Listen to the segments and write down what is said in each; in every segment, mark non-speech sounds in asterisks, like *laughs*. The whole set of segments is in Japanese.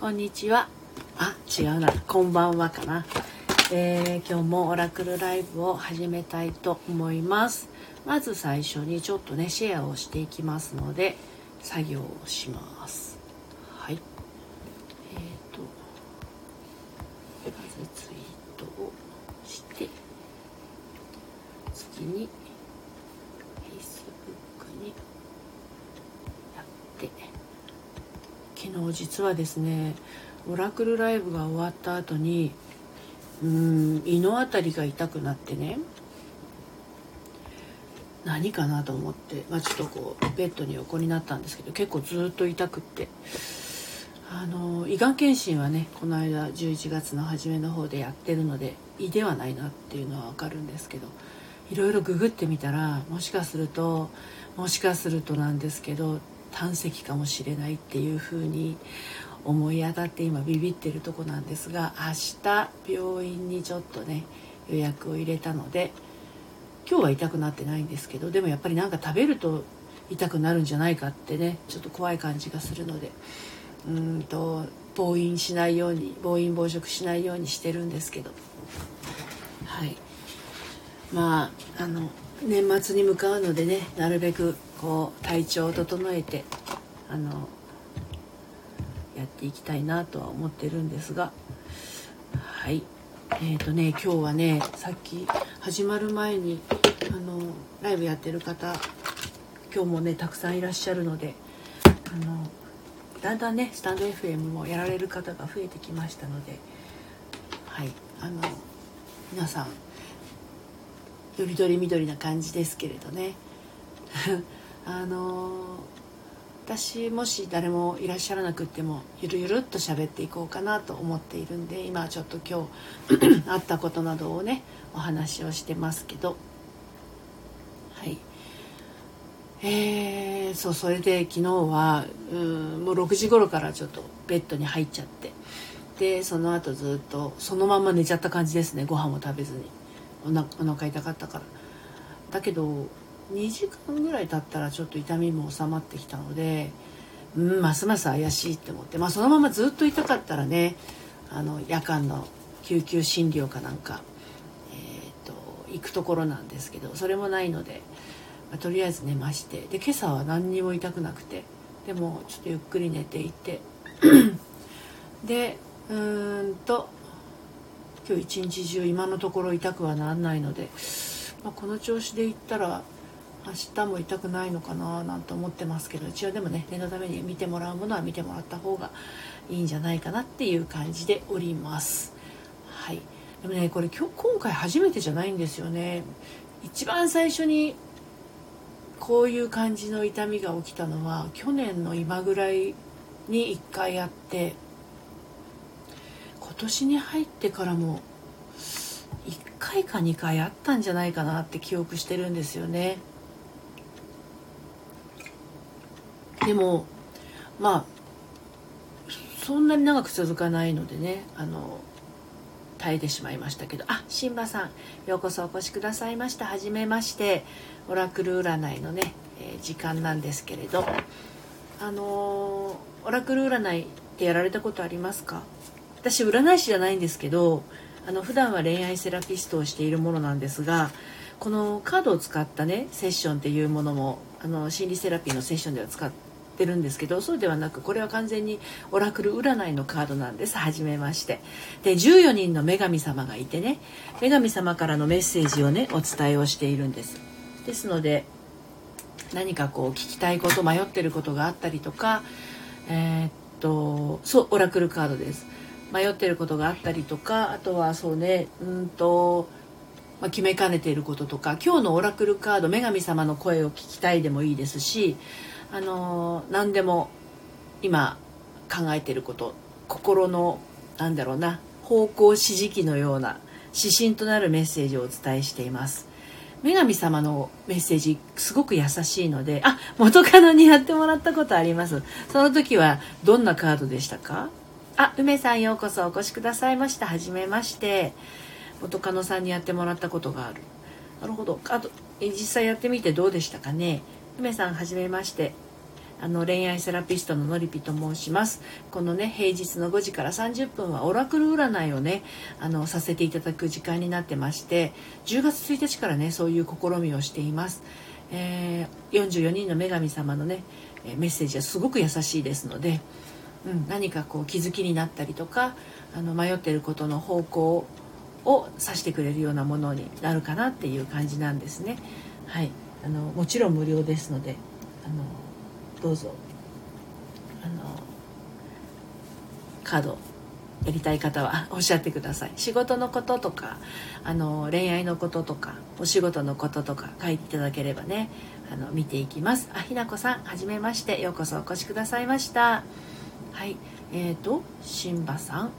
こんにちは。あ違うな。こんばんはかな、えー、今日もオラクルライブを始めたいと思います。まず最初にちょっとねシェアをしていきますので作業をしますはいえっ、ー、とまずツイートをして次に Facebook にやって昨日実はですねオラクルライブが終わった後にうん胃の辺りが痛くなってね何かなと思って、まあ、ちょっとこうベッドに横になったんですけど結構ずっと痛くってあの胃がん検診はねこの間11月の初めの方でやってるので胃ではないなっていうのは分かるんですけどいろいろググってみたらもしかするともしかするとなんですけど胆石かもしれないっていうふうに思い当たって今ビビってるとこなんですが明日病院にちょっとね予約を入れたので今日は痛くなってないんですけどでもやっぱりなんか食べると痛くなるんじゃないかってねちょっと怖い感じがするのでうんと暴飲しないように暴飲暴食しないようにしてるんですけど。はい。まああの年末に向かうのでねなるべくこう体調を整えてあのやっていきたいなとは思ってるんですが。はい。えーとね今日はねさっき始まる前にあのライブやってる方今日もねたくさんいらっしゃるのであのだんだんねスタンド FM もやられる方が増えてきましたのではい。あの皆さんよりどりみどりな感じですけれどね。*laughs* あの私もし誰もいらっしゃらなくってもゆるゆるっと喋っていこうかなと思っているんで今ちょっと今日 *clears throat* あったことなどをねお話をしてますけど。はい。えー、そうそれで昨日はうんもう6時頃からちょっとベッドに入っちゃって。でその後ずっとそのまま寝ちゃった感じですねご飯も食べずに。おなお腹痛かったから。だけど2時間ぐらい経ったらちょっと痛みも収まってきたのでうんますます怪しいって思って。まあそのままずっと痛かったらねあの夜間の救急診療かなんか、えーと、行くところなんですけどそれもないので、まあ、とりあえず寝まして。で今朝は何にも痛くなくてでもちょっとゆっくり寝ていて。*clears throat* でうーんと今日一日中今のところ痛くはならないので、まあ、この調子でいったら明日も痛くないのかななんて思ってますけど一応でもね念のために見てもらうものは見てもらった方がいいんじゃないかなっていう感じでおります。はい。でもねこれ今日今回初めてじゃないんですよね。一番最初にこういう感じの痛みが起きたのは去年の今ぐらいに1回あって今年に入ってからも1回か2回あったんじゃないかなって記憶してるんですよね。でもまあそんなに長く続かないのでねあの耐えてしまいましたけど。あシンバさんようこそお越しくださいました。はじめまして。オラクル占いのね、えー、時間なんですけれど。あのー、オラクル占いってやられたことありますか？私占い師じゃないんですけどあの普段は恋愛セラピストをしているものなんですがこのカードを使ったねセッションっていうものもあの心理セラピーのセッションでは使ってるんですけどそうではなくこれは完全にオラクル占いのカードなんです。初めまして。で14人の女神様がいてね女神様からのメッセージをねお伝えをしているんです。ですので何かこう聞きたいこと迷ってることがあったりとかえー、っとそうオラクルカードです。迷ってることがあったりとかあとはそうねうんとまあ、決めかねていることとか今日のオラクルカード女神様の声を聞きたいでもいいですしあの何でも今考えてること心のなんだろうな方向指示器のような指針となるメッセージをお伝えしています。女神様のメッセージすごく優しいのであ元カノにやってもらったことあります。その時はどんなカードでしたか？あ梅さんようこそお越しくださいましたはじめまして。元カノさんにやってもらったことがある。なるほど。あと実際やってみてどうでしたかね。梅さんはじめまして。あの恋愛セラピストののりぴと申します。このね平日の5時から30分はオラクル占いをねあのさせていただく時間になってまして。10月1日からねそういう試みをしています、えー、44人の女神様のねメッセージはすごく優しいですので、うん、何かこう気づきになったりとかあの迷ってることの方向を指してくれるようなものになるかなっていう感じなんですね。はい、あのもちろん無料ですのであのどうぞ。あのカードやりたい方は *laughs* おっしゃってください。仕事のこととかあの恋愛のこととかお仕事のこととか書いていただければねあの見ていきます。あひなこさんはじめまして。ようこそお越しくださいました。はい。えーとシンバさん。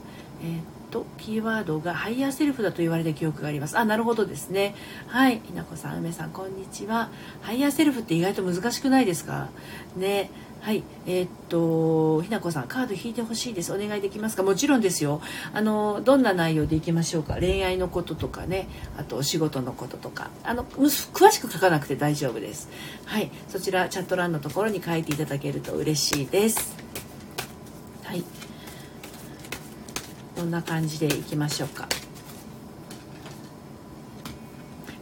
えーとキーワードがハイヤーセルフだと言われた記憶があります。あなるほどですね。はい。ひなこさん梅さんこんにちは。ハイヤーセルフって意外と難しくないですか？ね。はい。えー、っとひなこさんカード引いてほしいです。お願いできますか？もちろんですよ。あのどんな内容でいきましょうか？恋愛のこととかね。あとお仕事のこととか。あの詳しく書かなくて大丈夫です。はい。そちらチャット欄のところに書いていただけると嬉しいです。はい。こんな感じでいきましょうか。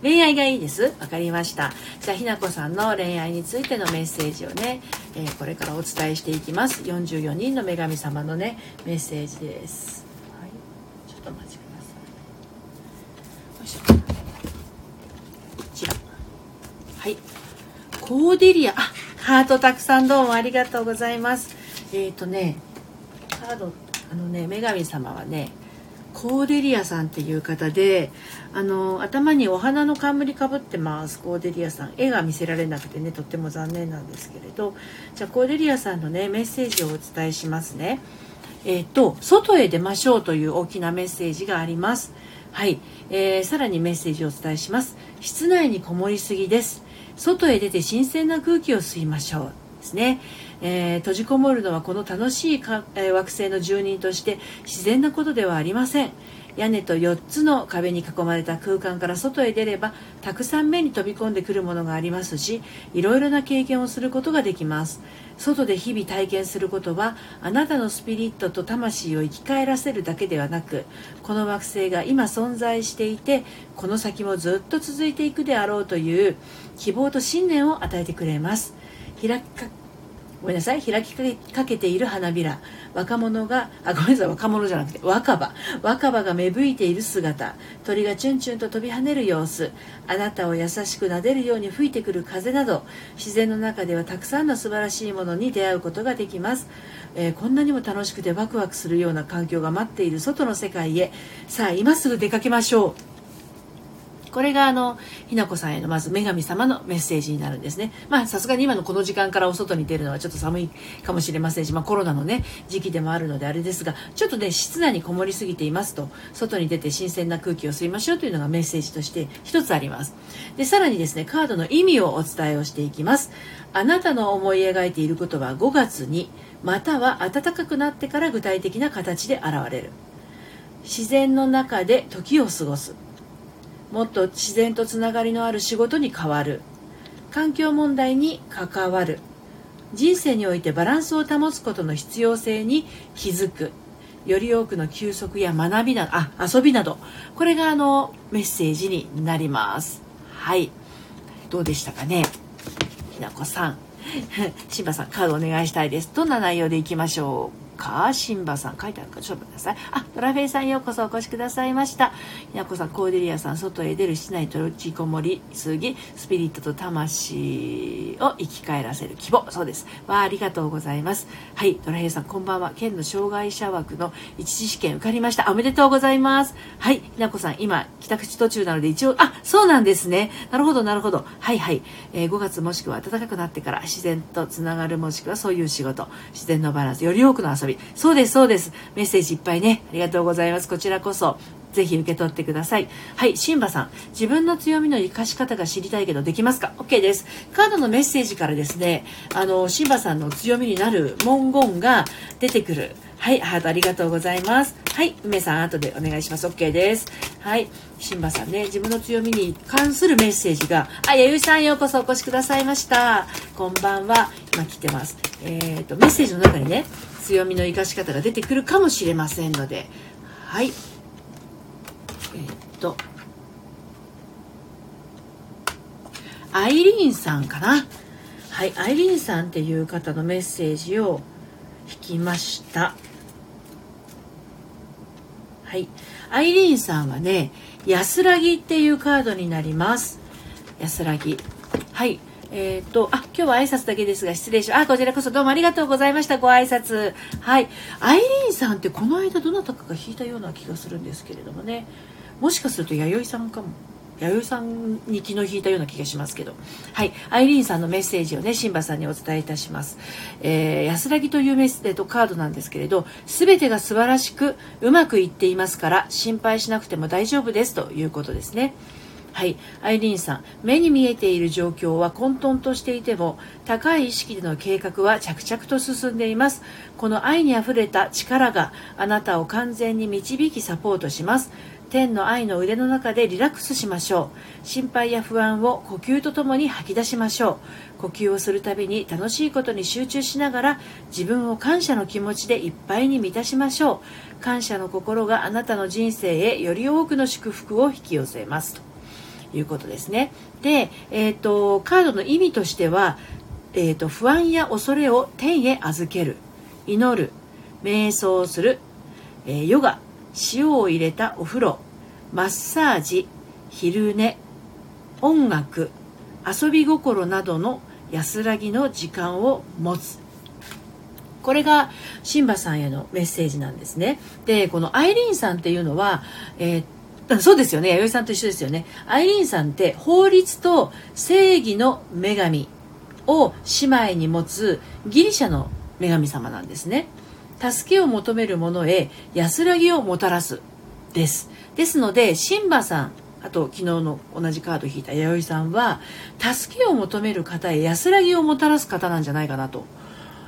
恋愛がいいです。わかりました。じゃあひなこさんの恋愛についてのメッセージをね、えー、これからお伝えしていきます。44人の女神様のねメッセージです。はい。ちょっとお待ちください。よいしょ。こちら。はい。コーデリア。ハートたくさんどうもありがとうございます。えっ、ー、とねカードあのね女神様はねコーデリアさんっていう方であの頭にお花の冠かぶってます。コーデリアさん。絵が見せられなくてねとっても残念なんですけれど。じゃあコーデリアさんのねメッセージをお伝えしますね。えっ、ー、と外へ出ましょうという大きなメッセージがあります。はい、えー、さらにメッセージをお伝えします。室内にこもりすぎです。外へ出て新鮮な空気を吸いましょう。ですね。えー、閉じこもるのはこの楽しいか、えー、惑星の住人として自然なことではありません。屋根と4つの壁に囲まれた空間から外へ出ればたくさん目に飛び込んでくるものがありますしいろいろな経験をすることができます。外で日々体験することはあなたのスピリットと魂を生き返らせるだけではなくこの惑星が今存在していてこの先もずっと続いていくであろうという希望と信念を与えてくれます。開ごめんなさい。開きかけている花びら。若者があごめんなさい。若者じゃなくて若葉。若葉が芽吹いている姿。鳥がチュンチュンと飛び跳ねる様子。あなたを優しく撫でるように吹いてくる風など。自然の中ではたくさんの素晴らしいものに出会うことができます、えー、こんなにも楽しくてワクワクするような環境が待っている外の世界へ。さあ今すぐ出かけましょう。これがあのひなこさんへのまず女神様のメッセージになるんですね。まあさすがに今のこの時間からお外に出るのはちょっと寒いかもしれませんし、まあ、コロナのね時期でもあるのであれですがちょっとね室内にこもりすぎていますと外に出て新鮮な空気を吸いましょうというのがメッセージとして一つあります。でさらにですねカードの意味をお伝えをしていきます。あなたの思い描いていることは5月にまたは暖かくなってから具体的な形で現れる。自然の中で時を過ごす。もっと自然とつながりのある仕事に変わる。環境問題に関わる。人生においてバランスを保つことの必要性に気づく。より多くの休息や学びなどあ遊びなど。これがあのメッセージになります。はい。どうでしたかね？ひなこさん。*laughs* しんばさんカードお願いしたいです。どんな内容でいきましょう？か？シンバさん書いてあるか？ちょっと待ってください。あドラフェイさんようこそお越しくださいました。ひなこさんコーデリアさん外へ出る室内閉じこもりすぎ。スピリットと魂を生き返らせる希望。そうです。わありがとうございます。はいドラフェイさんこんばんは。県の障害者枠の一次試験受かりました。おめでとうございます。はいひなこさん今帰宅地途中なので一応あそうなんですね。なるほどなるほど。はいはい、えー、5月もしくは暖かくなってから自然とつながるもしくはそういう仕事。自然のバランス。より多くの遊びび。そうです、そうです。メッセージいっぱいね。ありがとうございます。こちらこそ。ぜひ受け取ってください。はい、シンバさん。自分の強みの活かし方が知りたいけどできますか ?OK です。カードのメッセージからですね、あの、シンバさんの強みになる文言が出てくる。はい、ハートありがとうございます。はい、梅さん、後でお願いします。OK です。はい、シンバさんね、自分の強みに関するメッセージが、あ、やゆさんようこそお越しくださいました。こんばんは。今来てます。えっ、ー、と、メッセージの中にね、強みの活かし方が出てくるかもしれませんので、はい。えっ、と、アイリーンさんかな。はい、アイリーンさんっていう方のメッセージを引きました。はい。アイリーンさんはね、安らぎっていうカードになります。安らぎ。はい。えっ、ー、と、あ、今日は挨拶だけですが失礼します。あ、こちらこそどうもありがとうございました。ご挨拶。はい。アイリーンさんってこの間どなたかが弾いたような気がするんですけれどもね。もしかすると弥生さんかも。弥生さんに昨日引いたような気がしますけど。はい。アイリーンさんのメッセージをね、シンバさんにお伝えいたします。えー、安らぎというメッセージとカードなんですけれど、すべてが素晴らしくうまくいっていますから、心配しなくても大丈夫ですということですね。はい、アイリーンさん。目に見えている状況は混沌としていても高い意識での計画は着々と進んでいます。この愛にあふれた力があなたを完全に導きサポートします。天の愛の腕の中でリラックスしましょう。心配や不安を呼吸とともに吐き出しましょう。呼吸をするたびに楽しいことに集中しながら自分を感謝の気持ちでいっぱいに満たしましょう。感謝の心があなたの人生へより多くの祝福を引き寄せます。いうことですね。で、えーと、カードの意味としては、えーと不安や恐れを天へ預ける祈る瞑想する、えー、ヨガ塩を入れたお風呂マッサージ昼寝音楽遊び心などの安らぎの時間を持つ。これがシンバさんへのメッセージなんですね。でこのアイリーンさんっていうのは、えー、そうですよね。弥生さんと一緒ですよね。アイリーンさんって法律と正義の女神を姉妹に持つギリシャの女神様なんですね。助けを求める者へ安らぎをもたらすです。ですのでシンバさんあと昨日の同じカード引いた弥生さんは助けを求める方へ安らぎをもたらす方なんじゃないかなと。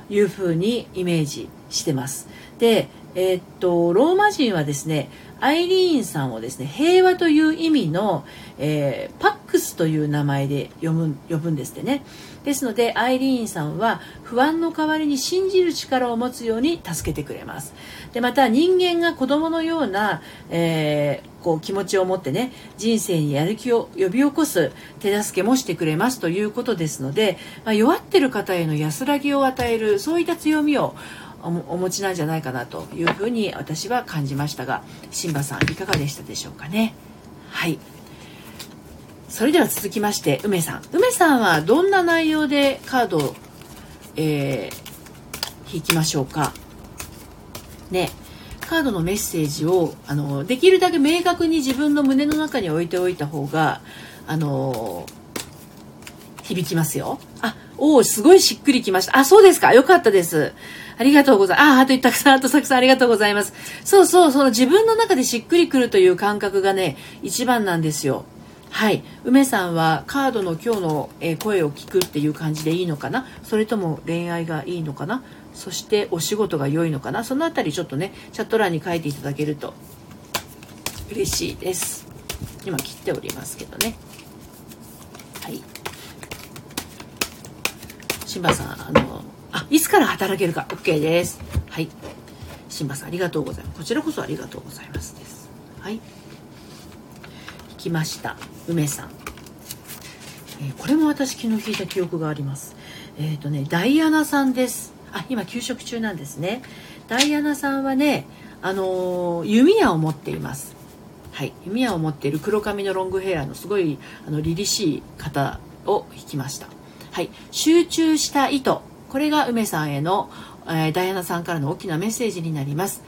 いうふうにイメージしてます。でえー、っとローマ人はですねアイリーンさんをですね平和という意味の、えー、パックスという名前で呼ぶ呼ぶんですってね。ですのでアイリーンさんは不安の代わりに信じる力を持つように助けてくれます。でまた人間が子供のような、えー、こう気持ちを持ってね人生にやる気を呼び起こす手助けもしてくれますということですので、まあ、弱ってる方への安らぎを与えるそういった強みをお持ちなんじゃないかなというふうに私は感じましたがシンバさんいかがでしたでしょうかね？はい。それでは続きまして梅さん。梅さんはどんな内容でカードを、えー、引きましょうか？ね。カードのメッセージをあのできるだけ明確に自分の胸の中に置いておいた方があの響きますよ。あおおすごいしっくりきました。あそうですか。よかったです。ありがとうございます。あ、あとたくさん、あとたくさんありがとうございます。そうそう、その自分の中でしっくりくるという感覚がね、一番なんですよ。はい、梅さんはカードの今日の、声を聞くっていう感じでいいのかな？それとも恋愛がいいのかな？そしてお仕事が良いのかな？そのあたりちょっとねチャット欄に書いていただけると嬉しいです今切っておりますけどねはいシンバさんあのあいつから働けるか。OK です。はい。シンバさんありがとうございます。こちらこそありがとうございますです。はい。聞きました。梅さん、えー、これも私昨日引いた記憶があります。えっ、ー、とねダイアナさんです。あ今休息中なんですね。ダイアナさんはねあのー、弓矢を持っています。はい。弓矢を持っている黒髪のロングヘアのすごいあの凛々しい方を引きました。はい。集中した意図これが梅さんへの、えー、ダイアナさんからの大きなメッセージになります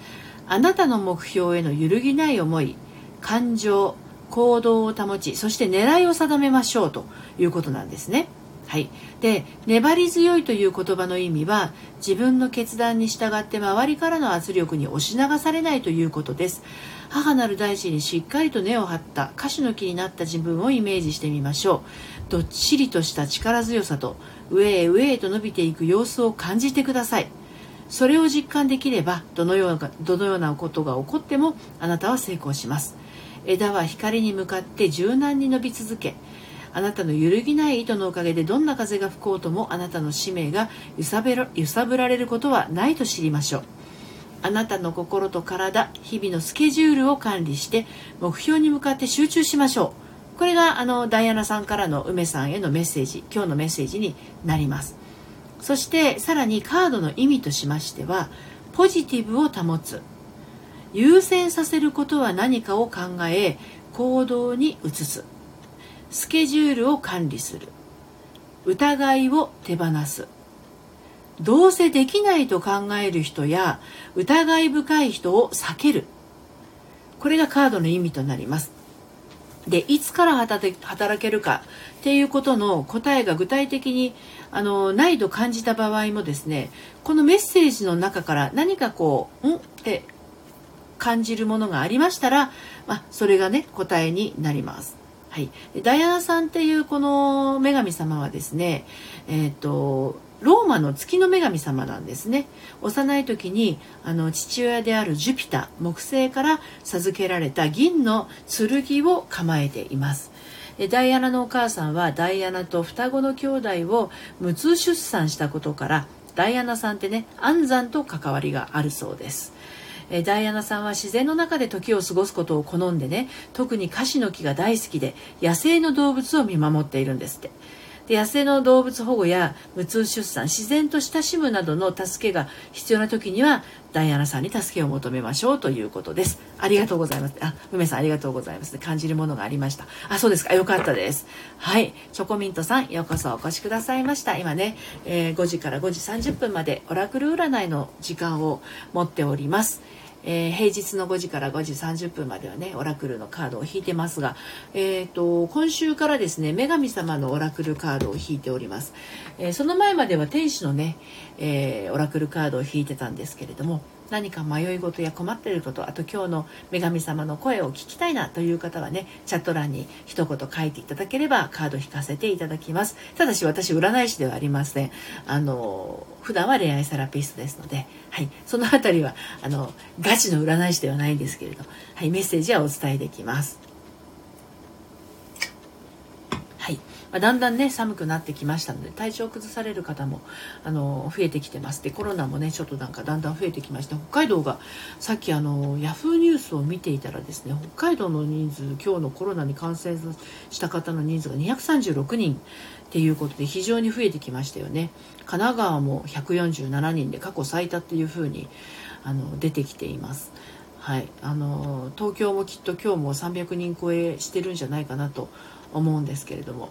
あなたの目標への揺るぎない思い感情行動を保ちそして狙いを定めましょうということなんですね。はい、で粘り強いという言葉の意味は自分の決断に従って周りからの圧力に押し流されないということです。母なる大地にしっかりと根を張った歌手の木になった自分をイメージしてみましょう。どっしりとした力強さと上へ上へと伸びていく様子を感じてください。それを実感できればどのようなどのようなことが起こってもあなたは成功します。枝は光に向かって柔軟に伸び続けあなたの揺るぎない糸のおかげでどんな風が吹こうともあなたの使命が揺さ揺さぶられることはないと知りましょう。あなたの心と体日々のスケジュールを管理して目標に向かって集中しましょう。これがあのダイアナさんからの梅さんへのメッセージ今日のメッセージになります。そしてさらにカードの意味としましてはポジティブを保つ。優先させることは何かを考え行動に移す。スケジュールを管理する疑いを手放すどうせできないと考える人や疑い深い人を避けるこれがカードの意味となりますでいつから働けるかっていうことの答えが具体的にあのないと感じた場合もですねこのメッセージの中から何かこう「ん?」って感じるものがありましたら、まあ、それがね答えになります。はい、ダイアナさんっていうこの女神様はですね、えーと、ローマの月の女神様なんですね。幼い時にあの父親であるジュピタ木星から授けられた銀の剣を構えています。ダイアナのお母さんはダイアナと双子の兄弟を無痛出産したことからダイアナさんってね安産と関わりがあるそうです。えダイアナさんは自然の中で時を過ごすことを好んでね特にカシの木が大好きで野生の動物を見守っているんですって。で野生の動物保護や無痛出産自然と親しむなどの助けが必要な時にはダイアナさんに助けを求めましょうということです。ありがとうございます。あ梅さんありがとうございます。感じるものがありました。あそうですか。よかったです。はい。チョコミントさんようこそお越しくださいました。今ね、えー、5時から5時30分までオラクル占いの時間を持っております。えー、平日の5時から5時30分まではねオラクルのカードを引いてますが、えーと、今週からですね女神様のオラクルカードを引いております、えー、その前までは天使のね、えオラクルカードを引いてたんですけれども何か迷い事や困っていることあと今日の女神様の声を聞きたいなという方はねチャット欄に一言書いていただければカード引かせていただきます。ただし私占い師ではありません。あの普段は恋愛セラピストですので、はい、その辺りはあのガチの占い師ではないんですけれど、はい、メッセージはお伝えできますはいまあ、だんだんね寒くなってきましたので体調崩される方もあの増えてきてます。でコロナもねちょっとなんかだんだん増えてきまして北海道がさっきあのヤフーニュースを見ていたらですね北海道の人数今日のコロナに感染した方の人数が236人っていうことで非常に増えてきましたよね。神奈川も147人で過去最多っていうふうにあの出てきています。はい、あの東京もきっと今日も300人超えしてるんじゃないかなと思うんですけれども。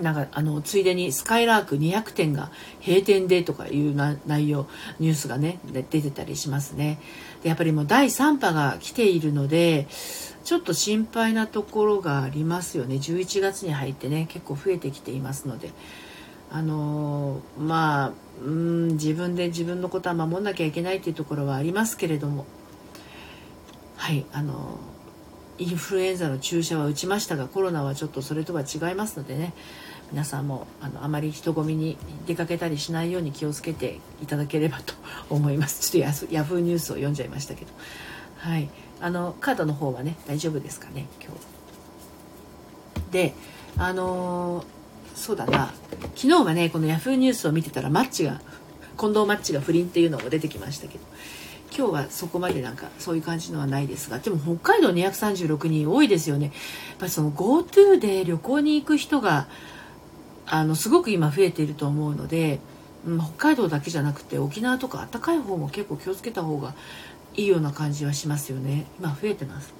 なんかあのついでにスカイラーク200点が閉店でとかいうな内容ニュースがね出てたりしますね。でやっぱりもう第3波が来ているのでちょっと心配なところがありますよね。11月に入ってね結構増えてきていますので。あのまあうん自分で自分のことは守んなきゃいけないっていうところはありますけれども。はいあのインフルエンザの注射は打ちましたがコロナはちょっとそれとは違いますのでね。皆さんもあのあまり人混みに出かけたりしないように気をつけていただければと思います。ちょっとヤフーニュースを読んじゃいましたけど。はい。あのカードの方はね大丈夫ですかね今日。であのー、そうだな。昨日はねこのヤフーニュースを見てたらマッチが近藤マッチが不倫っていうのも出てきましたけど。今日はそこまでなんかそういう感じのはないですが。でも北海道236人多いですよね。やっぱりその GoTo で旅行に行く人があのすごく今増えていると思うので、うん、北海道だけじゃなくて沖縄とか暖かい方も結構気をつけた方がいいような感じはしますよね。今増えてます。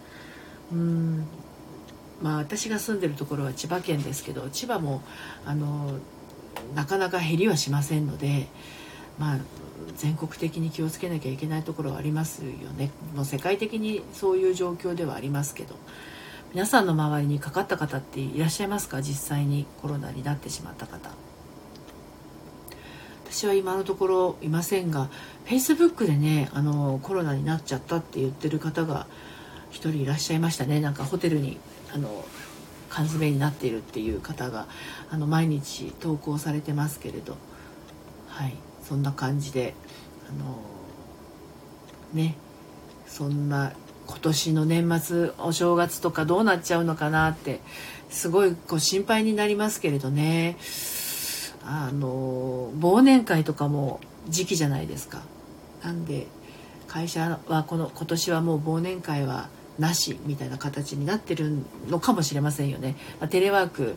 うん。まあ私が住んでるところは千葉県ですけど千葉もあのなかなか減りはしませんのでまあ全国的に気をつけなきゃいけないところはありますよね。もう世界的にそういう状況ではありますけど。皆さんの周りにかかった方っていらっしゃいますか？実際にコロナになってしまった方。私は今のところいませんが Facebook でねあのコロナになっちゃったって言ってる方が1人いらっしゃいましたね。なんかホテルにあの缶詰になっているっていう方があの毎日投稿されてますけれど。はい。そんな感じであのね。そんな今年の年末お正月とかどうなっちゃうのかなってすごいこう心配になりますけれどね。あの忘年会とかも時期じゃないですか。なんで会社はこの今年はもう忘年会はなしみたいな形になってるのかもしれませんよね、ま、テレワーク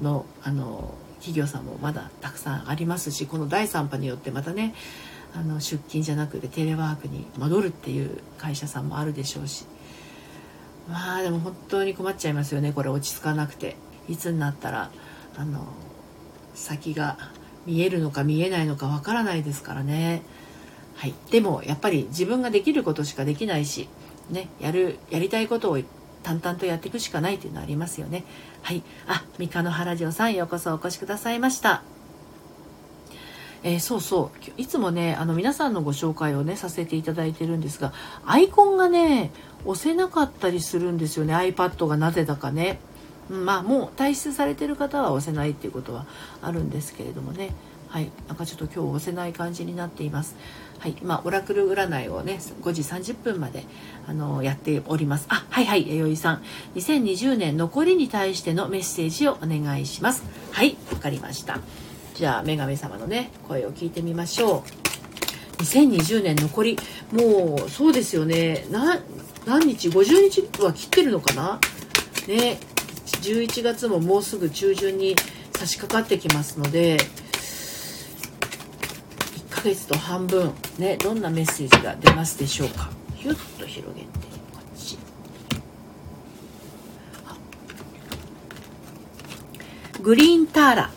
のあの企業さんもまだたくさんありますしこの第3波によってまたねあの出勤じゃなくてテレワークに戻るっていう会社さんもあるでしょうし。まあでも本当に困っちゃいますよねこれ落ち着かなくて。いつになったらあの先が見えるのか見えないのかわからないですからね。はい。でもやっぱり自分ができることしかできないしねやるやりたいことを淡々とやっていくしかないというのはありますよね。はい。あ三日野原城さんようこそお越しくださいました。えー、そうそう。いつもねあの皆さんのご紹介をねさせていただいてるんですがアイコンがね押せなかったりするんですよね。iPad がなぜだかね、まあもう退出されてる方は押せないっていうことはあるんですけれどもね。はい。なんかちょっと今日押せない感じになっています。はい、まあ、オラクル占いをね5時30分まであのやっております。あはいはい弥生さん。2020年残りに対してのメッセージをお願いします。はいわかりました。じゃあ女神様のね声を聞いてみましょう。2020年残りもうそうですよね。な何日50日は切ってるのかな？ね11月ももうすぐ中旬に差し掛かってきますので1ヶ月と半分ねどんなメッセージが出ますでしょうか？ヒュッと広げてこっち。グリーンターラ。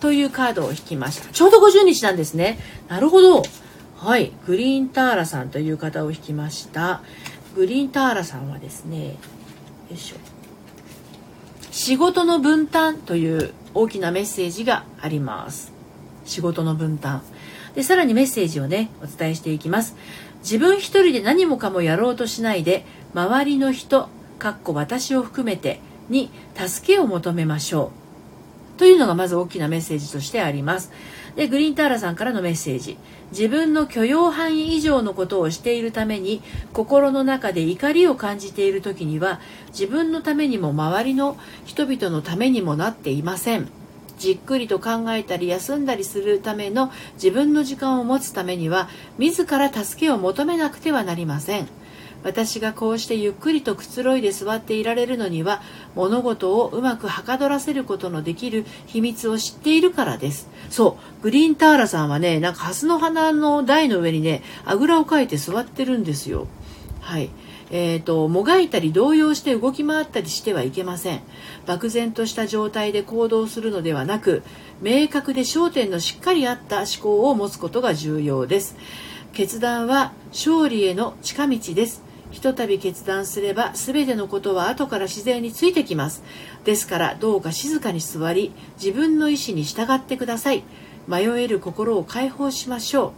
というカードを引きました。ちょうど50日なんですね。なるほど。はい。グリーンターラさんという方を引きました。グリーンターラさんはですね、よいしょ。仕事の分担という大きなメッセージがあります。仕事の分担。で、さらにメッセージをね、お伝えしていきます。自分一人で何もかもやろうとしないで、周りの人、かっこ私を含めて、に助けを求めましょう。というのがまず大きなメッセージとしてあります。で、グリーンターラさんからのメッセージ。自分の許容範囲以上のことをしているために、心の中で怒りを感じている時には、自分のためにも周りの人々のためにもなっていません。じっくりと考えたり休んだりするための自分の時間を持つためには、自ら助けを求めなくてはなりません。私がこうしてゆっくりとくつろいで座っていられるのには物事をうまくはかどらせることのできる秘密を知っているからです。そうグリーンターラさんはねなんかハスの花の台の上にねあぐらをかいて座ってるんですよ。はい。えーと、もがいたり動揺して動き回ったりしてはいけません。漠然とした状態で行動するのではなく明確で焦点のしっかりあった思考を持つことが重要です。決断は勝利への近道です。ひとたび決断すれば全てのことは後から自然についてきます。ですからどうか静かに座り自分の意思に従ってください。迷える心を解放しましょう。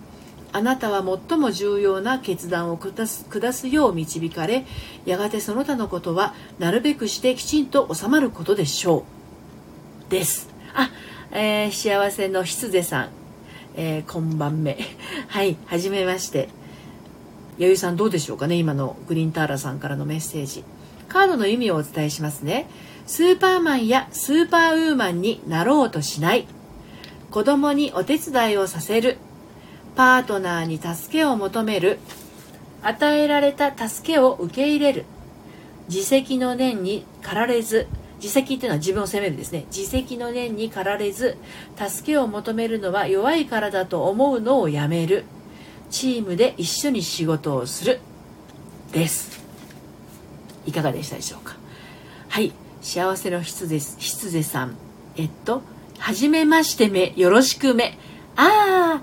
あなたは最も重要な決断を下す下すよう導かれやがてその他のことはなるべくしてきちんと収まることでしょう。です。あ、えー、幸せの羊瀬さん、えー、こんばんめ。はいはじめまして。弥生さんどうでしょうかね今のグリーンターラさんからのメッセージ。カードの意味をお伝えしますね。スーパーマンやスーパーウーマンになろうとしない。子供にお手伝いをさせる。パートナーに助けを求める。与えられた助けを受け入れる。自責の念に駆られず。自責っていうのは自分を責めるですね。自責の念に駆られず。助けを求めるのは弱いからだと思うのをやめる。チームで一緒に仕事をするです。いかがでしたでしょうか？はい。幸せの羊羊さん。えっとはじめまして目よろしく目ああ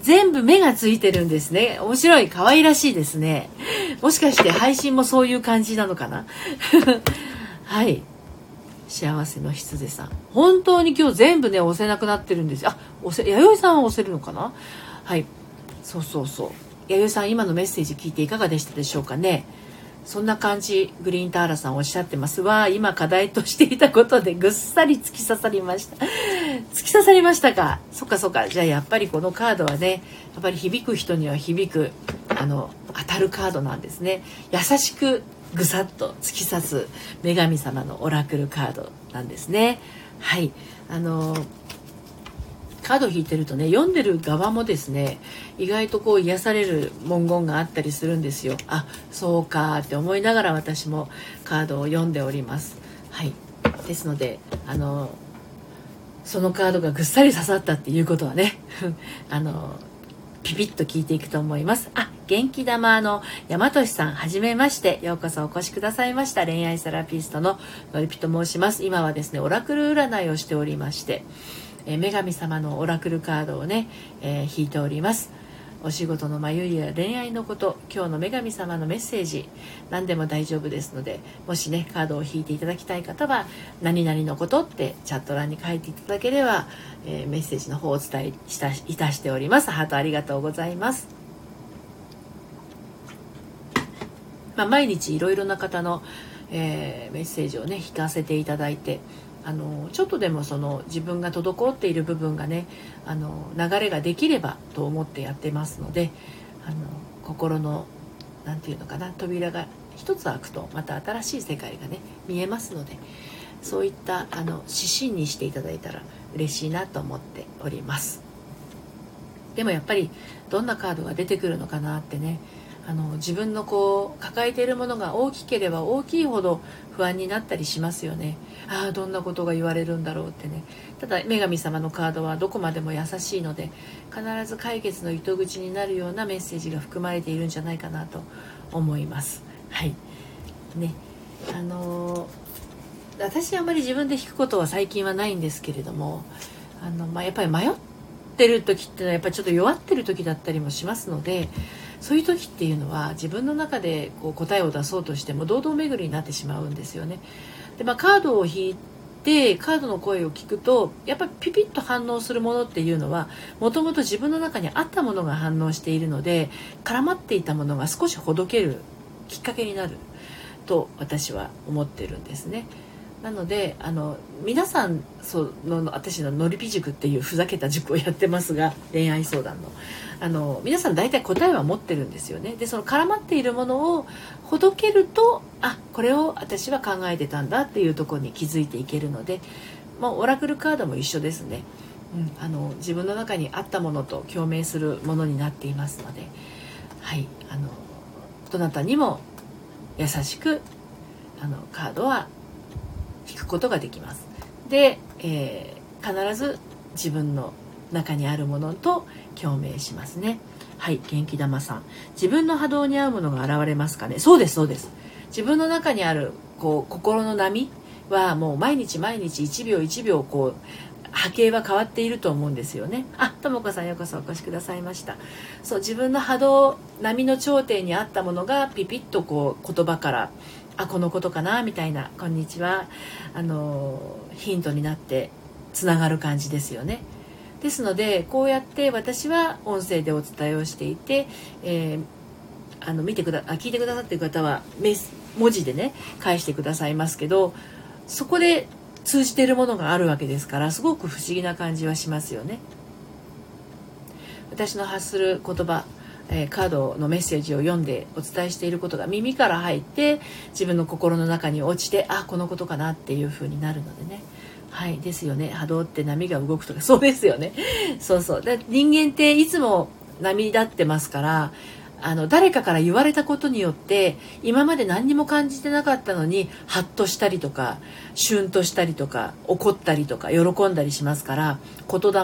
全部目がついてるんですね。面白い。可愛らしいですね。もしかして配信もそういう感じなのかな？*laughs* はい。幸せの羊さん。本当に今日全部ね押せなくなってるんです。よあ押せ弥生さんは押せるのかな？はい。そうそうそう。弥生さん今のメッセージ聞いていかがでしたでしょうかね？そんな感じグリーンターラさんおっしゃってますわ。今課題としていたことでぐっさり突き刺さりました。突き刺さりましたか？そっかそっか。じゃあやっぱりこのカードはねやっぱり響く人には響くあの当たるカードなんですね。優しくぐさっと突き刺す女神様のオラクルカードなんですね。はい。あのカード引いてるとね読んでる側もですね意外とこう癒される文言があったりするんですよ。あそうかって思いながら私もカードを読んでおります。はい。ですのであのそのカードがぐっさり刺さったっていうことはね *laughs* あのピピッと聞いていくと思います。あ元気玉の山俊さんはじめまして。ようこそお越しくださいました。恋愛セラピストののりぴと申します。今はですねオラクル占いをしておりましてえ女神様のオラクルカードをね、えー、引いております。お仕事の迷いや恋愛のこと今日の女神様のメッセージ何でも大丈夫ですのでもしねカードを引いていただきたい方は「何々のこと」ってチャット欄に書いていただければ、えー、メッセージの方をお伝えしたいたしております。ハートありがとうございます。まあ、毎日いろいろな方の、えー、メッセージをね引かせていただいてあのちょっとでもその自分が滞っている部分がねあの流れができればと思ってやってますのであの心の何て言うのかな扉が一つ開くとまた新しい世界がね見えますのでそういったあの指針にしていただいたら嬉しいなと思っております。でもやっぱりどんなカードが出てくるのかなってねあの自分のこう抱えているものが大きければ大きいほど不安になったりしますよね。ああどんなことが言われるんだろうってね。ただ女神様のカードはどこまでも優しいので必ず解決の糸口になるようなメッセージが含まれているんじゃないかなと思います。はい。ね。あのー、私あんまり自分で弾くことは最近はないんですけれどもあの、まあ、やっぱり迷ってる時っていうのはやっぱりちょっと弱ってる時だったりもしますのでそういう時っていうのは自分の中でこう答えを出そうとしても堂々巡りになってしまうんですよね。でまあ、カードを引いてカードの声を聞くとやっぱりピピッと反応するものっていうのはもともと自分の中にあったものが反応しているので絡まっていたものが少しほどけるきっかけになると私は思ってるんですね。なのであの皆さんその私ののりぴ塾っていうふざけた塾をやってますが恋愛相談の。あの皆さん大体答えは持ってるんですよね。でその絡まっているものをほどけるとあこれを私は考えてたんだっていうところに気づいていけるのでもうオラクルカードも一緒ですね、うん、あの自分の中にあったものと共鳴するものになっていますので。はいあのどなたにも優しくあのカードは引くことができます。で、えー、必ず自分の中にあるものと共鳴しますね。はい元気玉さん。自分の波動に合うものが現れますかね？そうですそうです。自分の中にあるこう心の波はもう毎日毎日1秒1秒こう波形は変わっていると思うんですよね。あともこさんようこそお越しくださいました。そう自分の波動波の頂点にあったものがピピッとこう言葉からあこのことかなみたいな「こんにちは」あのヒントになってつながる感じですよね。ですのでこうやって私は音声でお伝えをしていて、え、あの見てくだあ聞いてくださってる方はメス文字でね返してくださいますけどそこで通じてるものがあるわけですからすごく不思議な感じはしますよね。私の発する言葉えカードのメッセージを読んでお伝えしていることが耳から入って自分の心の中に落ちてあこのことかなっていう風になるのでね。はいですよね。波動って波が動くとか。そうですよね。そうそう。で人間っていつも波立ってますからあの誰かから言われたことによって今まで何にも感じてなかったのにハッとしたりとかシュンとしたりとか怒ったりとか喜んだりしますから言霊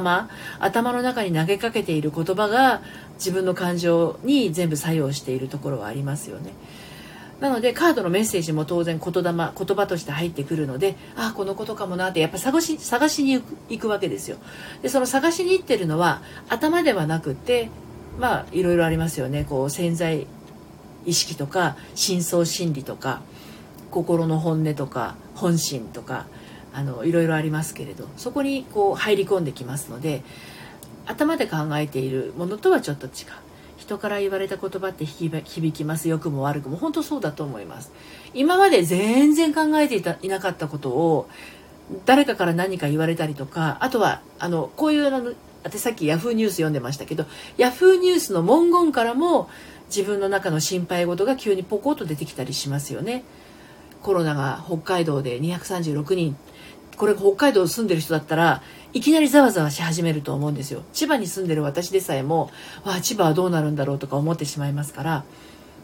頭の中に投げかけている言葉が自分の感情に全部作用しているところはありますよね。なのでカードのメッセージも当然言霊言葉として入ってくるのでああこのことかもなってやっぱ探し探しに行くわけですよでその探しに行ってるのは頭ではなくてまあいろいろありますよね。こう潜在意識とか深層心理とか心の本音とか本心とかあのいろいろありますけれどそこにこう入り込んできますので頭で考えているものとはちょっと違う。人から言われた言葉って響きます。良くも悪くも。本当そうだと思います。今まで全然考えていたいなかったことを誰かから何か言われたりとかあとはあのこういうあの私さっきヤフーニュース読んでましたけどヤフーニュースの文言からも自分の中の心配事が急にポコッと出てきたりしますよね。コロナが北海道で236人。これ北海道住んでる人だったらいきなりざわざわし始めると思うんですよ。千葉に住んでる私でさえもわあ千葉はどうなるんだろうとか思ってしまいますから。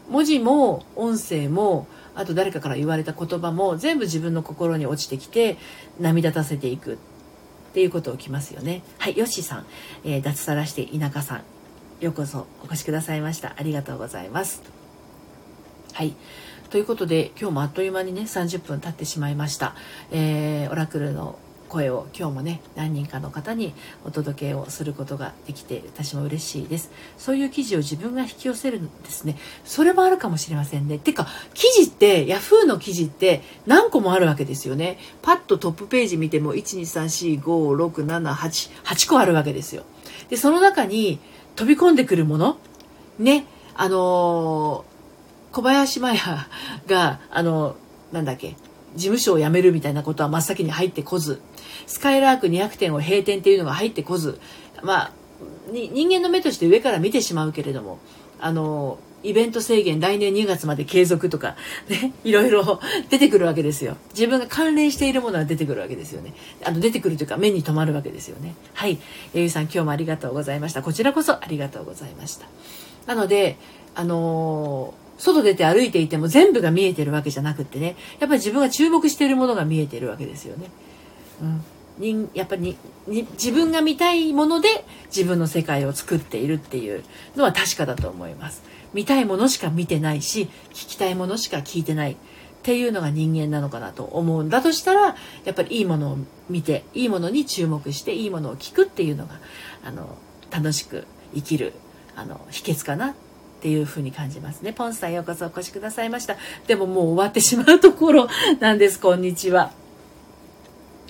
文字も音声もあと誰かから言われた言葉も全部自分の心に落ちてきて涙立たせていく。っていうこと起きますよね。はいヨッシーさん、えー、脱サラして田舎さん。ようこそお越しくださいました。ありがとうございます。はい。ということで今日もあっという間にね30分経ってしまいました、えー、オラクルの声を今日もね何人かの方にお届けをすることができて私も嬉しいです。そういう記事を自分が引き寄せるんですね。それもあるかもしれませんね。てか記事ってヤフーの記事って何個もあるわけですよね。パッとトップページ見ても123456788個あるわけですよ。でその中に飛び込んでくるものねあのー、小林麻也があのなんだっけ事務所を辞めるみたいなことは真っ先に入ってこず。スカイラーク200点を閉店っていうのが入ってこずまあ人間の目として上から見てしまうけれどもあのイベント制限来年2月まで継続とか *laughs* ねいろいろ *laughs* 出てくるわけですよ。自分が関連しているものは出てくるわけですよね。あの出てくるというか目に留まるわけですよね。はい。えゆさん今日もありがとうございました。こちらこそありがとうございました。なのであのー外出て歩いていても全部が見えてるわけじゃなくってねやっぱり自分が注目しているものが見えてるわけですよね。うん、人やっぱり自分が見たいもので自分の世界を作っているっていうのは確かだと思います。見たいものしか見てないし聞きたいものしか聞いてないっていうのが人間なのかなと思うんだとしたらやっぱりいいものを見ていいものに注目していいものを聞くっていうのがあの楽しく生きるあの秘訣かなっていう風に感じますね。ポンさんようこそお越しくださいました。でももう終わってしまうところなんです。こんにちは。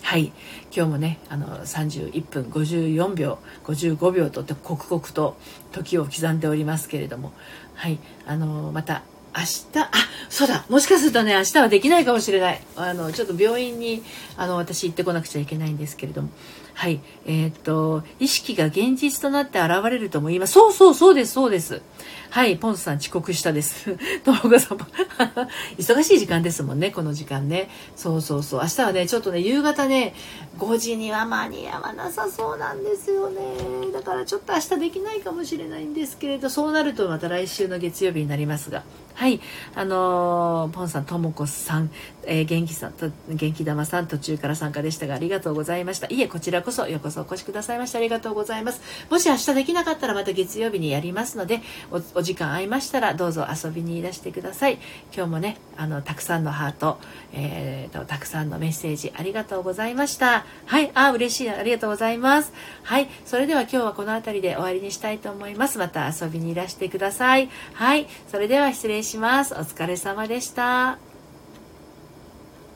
はい。今日もね、あの、31分54秒、55秒と刻々と時を刻んでおりますけれども、はい。あの、また明日、あ、そうだ、もしかするとね、明日はできないかもしれない。あの、ちょっと病院に、あの、私行ってこなくちゃいけないんですけれども、はい。えー、っと、意識が現実となって現れるとも言います。そうそう、そうです、そうです。はい、ポンさん遅刻したです。ともこさん忙しい時間ですもんね、この時間ね。そうそうそう。明日はね、ちょっとね、夕方ね、5時には間に合わなさそうなんですよね。だからちょっと明日できないかもしれないんですけれど、そうなるとまた来週の月曜日になりますが。はい、あのー、ポンさん、ともこさん、えー、元気さんと、元気玉さん、途中から参加でしたが、ありがとうございました。いえ、こちらこそ、ようこそお越しくださいました。ありがとうございます。もし明日できなかったら、また月曜日にやりますので、お時間合いましたら、どうぞ遊びにいらしてください。今日もね、あの、たくさんのハート、えーと、たくさんのメッセージ、ありがとうございました。はい、あ、嬉しい、ありがとうございます。はい、それでは今日はこの辺りで終わりにしたいと思います。また遊びにいらしてください。はい、それでは失礼します。お疲れ様でした。